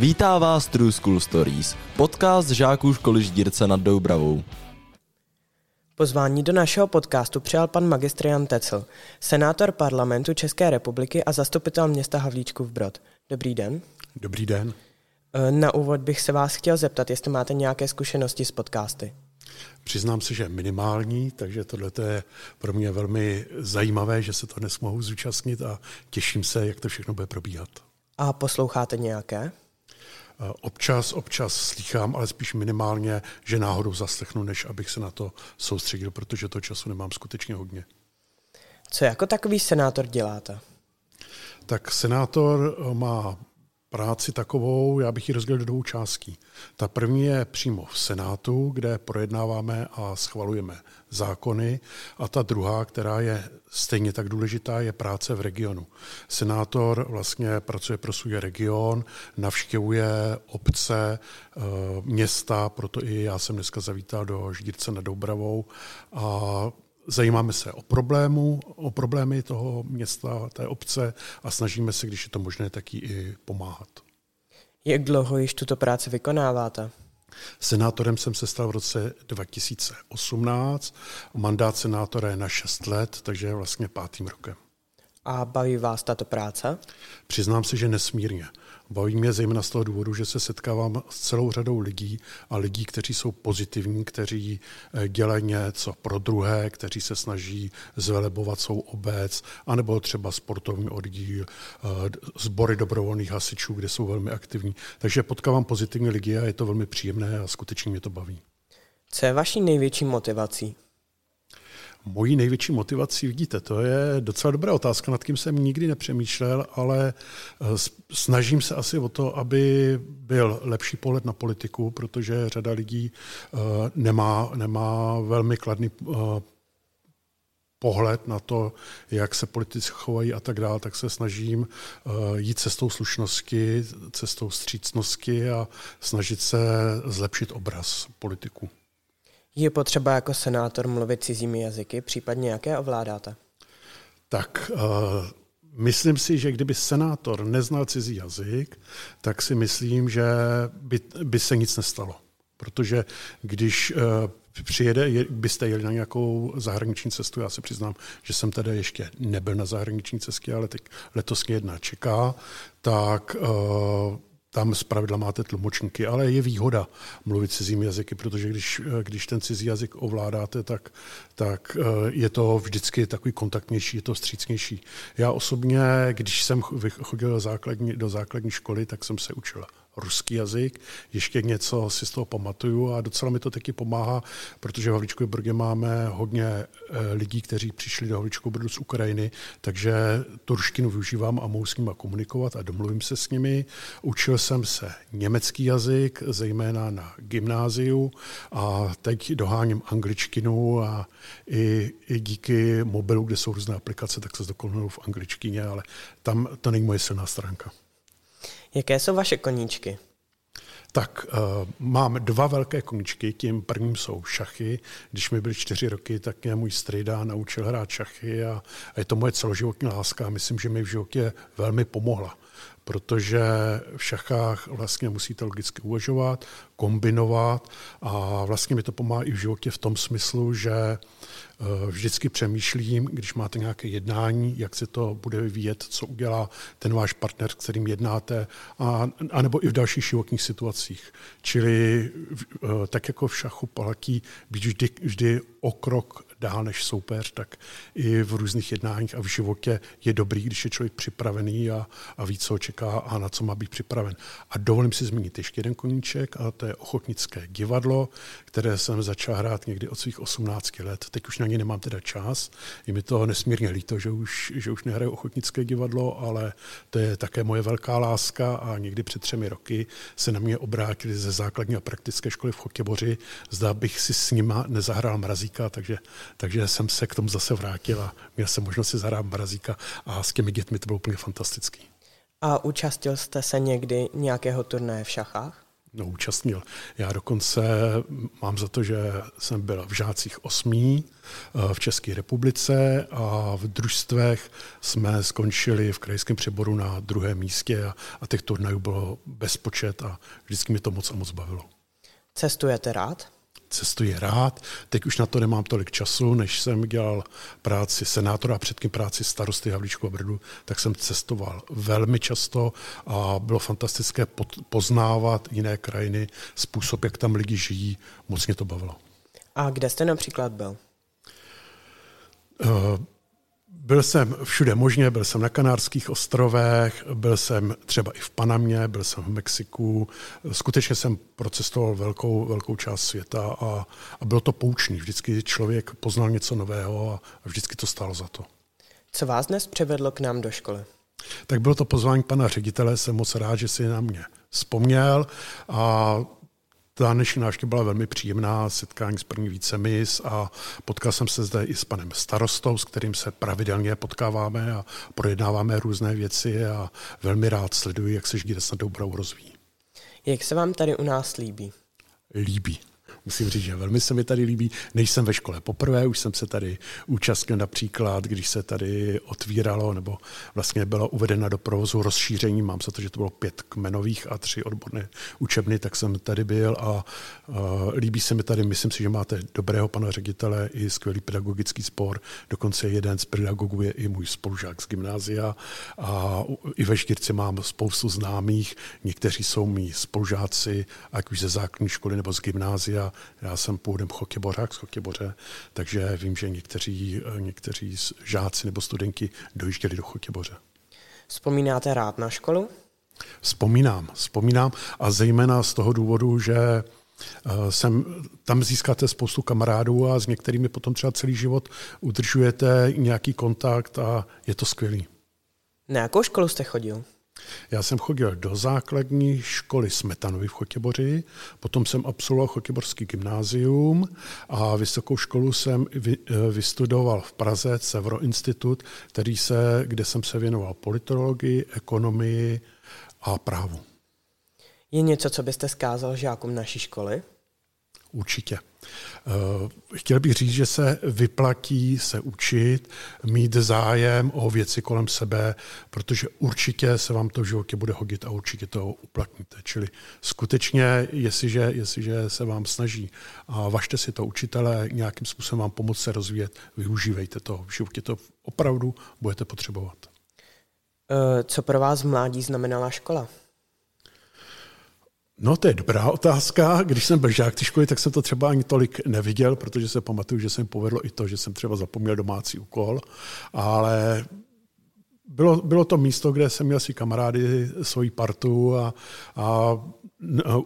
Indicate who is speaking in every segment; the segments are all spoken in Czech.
Speaker 1: Vítá vás True School Stories, podcast žáků školy Ždírce nad Doubravou.
Speaker 2: Pozvání do našeho podcastu přijal pan magistr Jan Tecl, senátor parlamentu České republiky a zastupitel města Havlíčkův Brod. Dobrý den.
Speaker 3: Dobrý den.
Speaker 2: E, na úvod bych se vás chtěl zeptat, jestli máte nějaké zkušenosti s podcasty.
Speaker 3: Přiznám se, že minimální, takže tohle je pro mě velmi zajímavé, že se to dnes mohu zúčastnit a těším se, jak to všechno bude probíhat.
Speaker 2: A posloucháte nějaké?
Speaker 3: E, občas, občas slychám, ale spíš minimálně, že náhodou zaslechnu, než abych se na to soustředil, protože to času nemám skutečně hodně.
Speaker 2: Co jako takový senátor děláte?
Speaker 3: Tak senátor má práci takovou, já bych ji rozdělil do dvou částí. Ta první je přímo v Senátu, kde projednáváme a schvalujeme zákony a ta druhá, která je stejně tak důležitá, je práce v regionu. Senátor vlastně pracuje pro svůj region, navštěvuje obce, eh, města, proto i já jsem dneska zavítal do Ždírce nad Doubravou a zajímáme se o problému, o problémy toho města, té obce a snažíme se, když je to možné, tak jí i pomáhat.
Speaker 2: Jak dlouho již tuto práci vykonáváte?
Speaker 3: Senátorem jsem se stal v roce 2018. Mandát senátora je na 6 let, takže je vlastně pátým rokem.
Speaker 2: A baví vás tato práce?
Speaker 3: Přiznám se, že nesmírně. Baví mě zejména z toho důvodu, že se setkávám s celou řadou lidí a lidí, kteří jsou pozitivní, kteří eh, dělají něco pro druhé, kteří se snaží zvelebovat svou obec, anebo třeba sportovní oddíl, eh, sbory dobrovolných hasičů, kde jsou velmi aktivní. Takže potkávám pozitivní lidi a je to velmi příjemné a skutečně mě to baví.
Speaker 2: Co je vaší největší motivací?
Speaker 3: Mojí největší motivací, vidíte, to je docela dobrá otázka, nad kým jsem nikdy nepřemýšlel, ale eh, snažím se asi o to, aby byl lepší pohled na politiku, protože řada lidí eh, nemá, nemá velmi kladný eh, pohled na to, jak se politici chovají a tak dále, tak se snažím jít cestou slušnosti, cestou střícnosti a snažit se zlepšit obraz politiků.
Speaker 2: Je potřeba jako senátor mluvit cizími jazyky, případně jaké ovládáte?
Speaker 3: Tak uh, myslím si, že kdyby senátor neznal cizí jazyk, tak si myslím, že by, by se nic nestalo. Protože když uh, přijede, byste jeli na nějakou zahraniční cestu, já se přiznám, že jsem tedy ještě nebyl na zahraniční cestě, ale teď letos mě jedna čeká, tak uh, tam pravidla máte tlumočníky, ale je výhoda mluvit cizími jazyky, protože když, když ten cizí jazyk ovládáte, tak, tak eh, je to vždycky takový kontaktnější, je to střícnější. Já osobně, když jsem chodil do základní, do základní školy, tak jsem se učil ruský jazyk, ještě něco si z toho pamatuju a docela mi to taky pomáhá, protože v Havlíčkově Brodě máme hodně eh, lidí, kteří přišli do Havlíčkového Brodu z Ukrajiny, takže tu ruštinu využívám a mohu s nimi komunikovat a domluvím se s nimi. Učil jsem se německý jazyk, zejména na gymnáziu a teď doháním angličtinu a i, i díky mobilu, kde jsou různé aplikace, tak se zdokonaluju v angličtině, ale tam to není moje silná stránka.
Speaker 2: Jaké jsou vaše koníčky?
Speaker 3: Tak uh, mám dva velké koníčky. Tím prvním jsou šachy. Když mi byly čtyři roky, tak mě můj strejda naučil hrát šachy a, a je to moje celoživotní láska a myslím, že mi v životě velmi pomohla protože v šachách vlastně musíte logicky uvažovat, kombinovat a vlastně mi to pomáhá i v životě v tom smyslu, že eh, vždycky přemýšlím, když máte nějaké jednání, jak se to bude vyvíjet, co udělá ten váš partner, s kterým jednáte, a, anebo i v dalších životních situacích. Čili eh, tak jako v šachu platí být vždy, vždy o krok dál než soupeř, tak i v různých jednáních a v životě je dobrý, když je člověk připravený a, a ví, co očeká a na co má být připraven. A dovolím si zmínit ještě jeden koníček a to je ochotnické divadlo, které jsem začal hrát někdy od svých 18 let. Teď už na ně nemám teda čas. Je mi to nesmírně líto, že už, že už nehraju ochotnické divadlo, ale to je také moje velká láska a někdy před třemi roky se na mě obrátili ze základní a praktické školy v Chotěboři. Zda bych si s nima nezahrál mrazíka, takže takže jsem se k tomu zase vrátil a měl jsem možnost si zahrát mrazíka a s těmi dětmi to bylo úplně fantastický.
Speaker 2: A účastil jste se někdy nějakého turnaje v šachách?
Speaker 3: No, účastnil. Já dokonce mám za to, že jsem byl v žácích osmí eh, v České republice a v družstvech jsme skončili v krajském přeboru na druhém místě a, a těch turnajů bylo bezpočet a vždycky mi to moc a moc bavilo.
Speaker 2: Cestujete rád?
Speaker 3: Cestuji rád. Teď už na to nemám tolik času, než jsem dělal práci senátora a předtím práci starosty Havlíčku a Brdu, tak jsem cestoval velmi často a bylo fantastické poznávat jiné krajiny, způsob, jak tam lidi žijí. Moc mě to bavilo.
Speaker 2: A kde jste například byl?
Speaker 3: Uh, byl jsem všude možně, byl jsem na Kanárských ostrovech, byl jsem třeba i v Panamě, byl jsem v Mexiku. Skutečně jsem procestoval velkou, velkou část světa a, a bylo to poučný. Vždycky člověk poznal něco nového a, a vždycky to stálo za to.
Speaker 2: Co vás dnes převedlo k nám do školy?
Speaker 3: Tak bylo to pozvání pana ředitele, jsem moc rád, že si na mě vzpomněl a ta dnešní návštěva byla velmi příjemná, setkání s první vícemis a potkal jsem se zde i s panem starostou, s kterým se pravidelně potkáváme a projednáváme různé věci a velmi rád sleduji, jak se Žgírec na Dobrou rozvíjí.
Speaker 2: Jak se vám tady u nás líbí?
Speaker 3: Líbí musím říct, že velmi se mi tady líbí. Nejsem ve škole poprvé, už jsem se tady účastnil například, když se tady otvíralo nebo vlastně bylo uvedena do provozu rozšíření, mám za to, že to bylo pět kmenových a tři odborné učebny, tak jsem tady byl a líbí se mi tady, myslím si, že máte dobrého pana ředitele i skvělý pedagogický spor, dokonce jeden z pedagogů je i můj spolužák z gymnázia a i ve Štyrci mám spoustu známých, někteří jsou mý spolužáci, ať už ze základní školy nebo z gymnázia, já jsem původem chotěbořák z Chotěboře, takže vím, že někteří, někteří žáci nebo studenti dojížděli do Chotěboře.
Speaker 2: Vzpomínáte rád na školu?
Speaker 3: Vzpomínám, vzpomínám a zejména z toho důvodu, že eh, sem, tam získáte spoustu kamarádů a s některými potom třeba celý život udržujete nějaký kontakt a je to skvělý.
Speaker 2: Na jakou školu jste chodil?
Speaker 3: Já jsem chodil do základní školy Smetanovy v Chotěboři, potom jsem absolvoval Chotěborský gymnázium a vysokou školu jsem eh, vystudoval v Praze, Sevro Institut, který se, kde jsem se věnoval politologii, ekonomii a právu.
Speaker 2: Je něco, co byste zkázal žákům naší školy?
Speaker 3: Určitě. Eh, chtěl bych říct, že se vyplatí se učit, mít zájem o věci kolem sebe, protože určitě se vám to v životě bude hodit a určitě to uplatníte. Čili skutečně, jestliže, jestliže se vám snaží a vašte si to učitele nějakým způsobem vám pomoct se rozvíjet, využívejte to. V životě to opravdu budete potřebovat.
Speaker 2: Eh, co pro vás mládí znamenala škola?
Speaker 3: No, to je dobrá otázka. Když jsem byl žák té školy, tak jsem to třeba ani tolik neviděl, protože se pamatuju, že jsem povedlo i to, že jsem třeba zapomněl domácí úkol, ale bylo, bylo to místo, kde jsem měl si kamarády, svoji partu a, a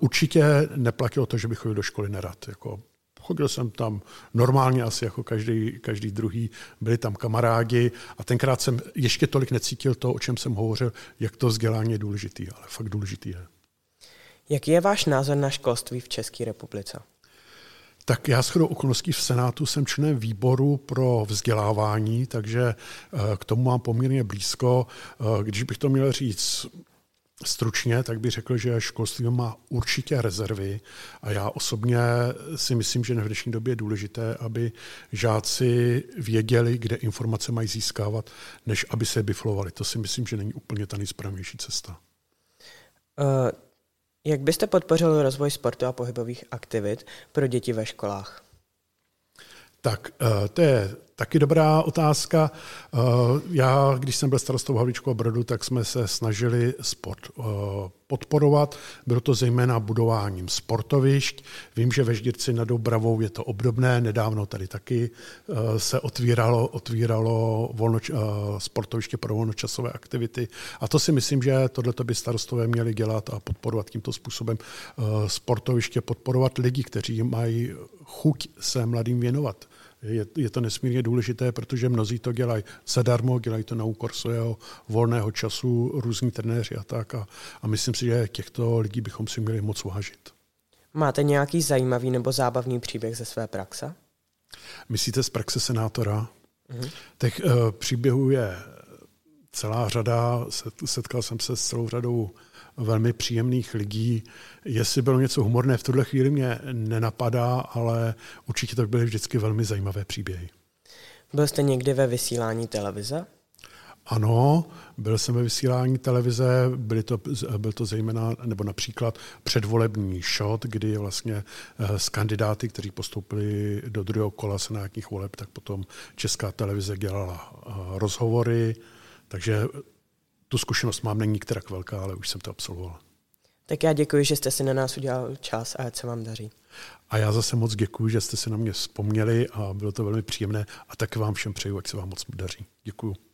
Speaker 3: určitě neplatilo to, že bych chodil do školy nerad. Jako, chodil jsem tam normálně asi jako každý, každý druhý, byli tam kamarádi a tenkrát jsem ještě tolik necítil to, o čem jsem hovořil, jak to vzdělání je důležitý, ale fakt důležitý je.
Speaker 2: Jaký je váš názor na školství v České republice?
Speaker 3: Tak já shodou okolností v Senátu jsem členem výboru pro vzdělávání, takže eh, k tomu mám poměrně blízko. Eh, když bych to měl říct stručně, tak bych řekl, že školství má určitě rezervy a já osobně si myslím, že v dnešní době je důležité, aby žáci věděli, kde informace mají získávat, než aby se biflovali. To si myslím, že není úplně ta nejsprávnější cesta.
Speaker 2: Uh... Jak byste podpořil rozvoj sportu a pohybových aktivit pro děti ve školách?
Speaker 3: Tak eh, to je taky dobrá otázka. Eh, já, když jsem byl starostou Havličku a Brodu, tak jsme se snažili sport eh, podporovat. Bylo to zejména budováním sportovišť. Vím, že ve Ždírci nad Dobravou je to obdobné. Nedávno tady taky se otvíralo, otvíralo volno, sportoviště pro volnočasové aktivity. A to si myslím, že tohle by starostové měli dělat a podporovat tímto způsobem sportoviště, podporovat lidi, kteří mají chuť se mladým věnovat. Je, je to nesmírně důležité, protože mnozí to dělají zadarmo, dělají to na úkor svého volného času, různí trenéři a tak. A, a myslím si, že těchto lidí bychom si měli moc vážit.
Speaker 2: Máte nějaký zajímavý nebo zábavný příběh ze své praxe?
Speaker 3: Myslíte z praxe senátora? Mm-hmm. Těch uh, příběhů je celá řada, setkal jsem se s celou řadou velmi příjemných lidí. Jestli bylo něco humorné, v tuhle chvíli mě nenapadá, ale určitě to byly vždycky velmi zajímavé příběhy.
Speaker 2: Byl jste někdy ve vysílání televize?
Speaker 3: Ano, byl jsem ve vysílání televize, byly to, byl to zejména, nebo například předvolební shot, kdy vlastně s eh, kandidáty, kteří postoupili do druhého kola senátních voleb, tak potom Česká televize dělala eh, rozhovory, takže tu zkušenost mám, není některak velká, ale už jsem to absolvoval.
Speaker 2: Tak já děkuji, že jste si na nás udělal čas a ať se vám daří.
Speaker 3: A já zase moc děkuji, že jste si na mě vzpomněli a bylo to velmi příjemné a tak vám všem přeju, ať se vám moc daří. Děkuji.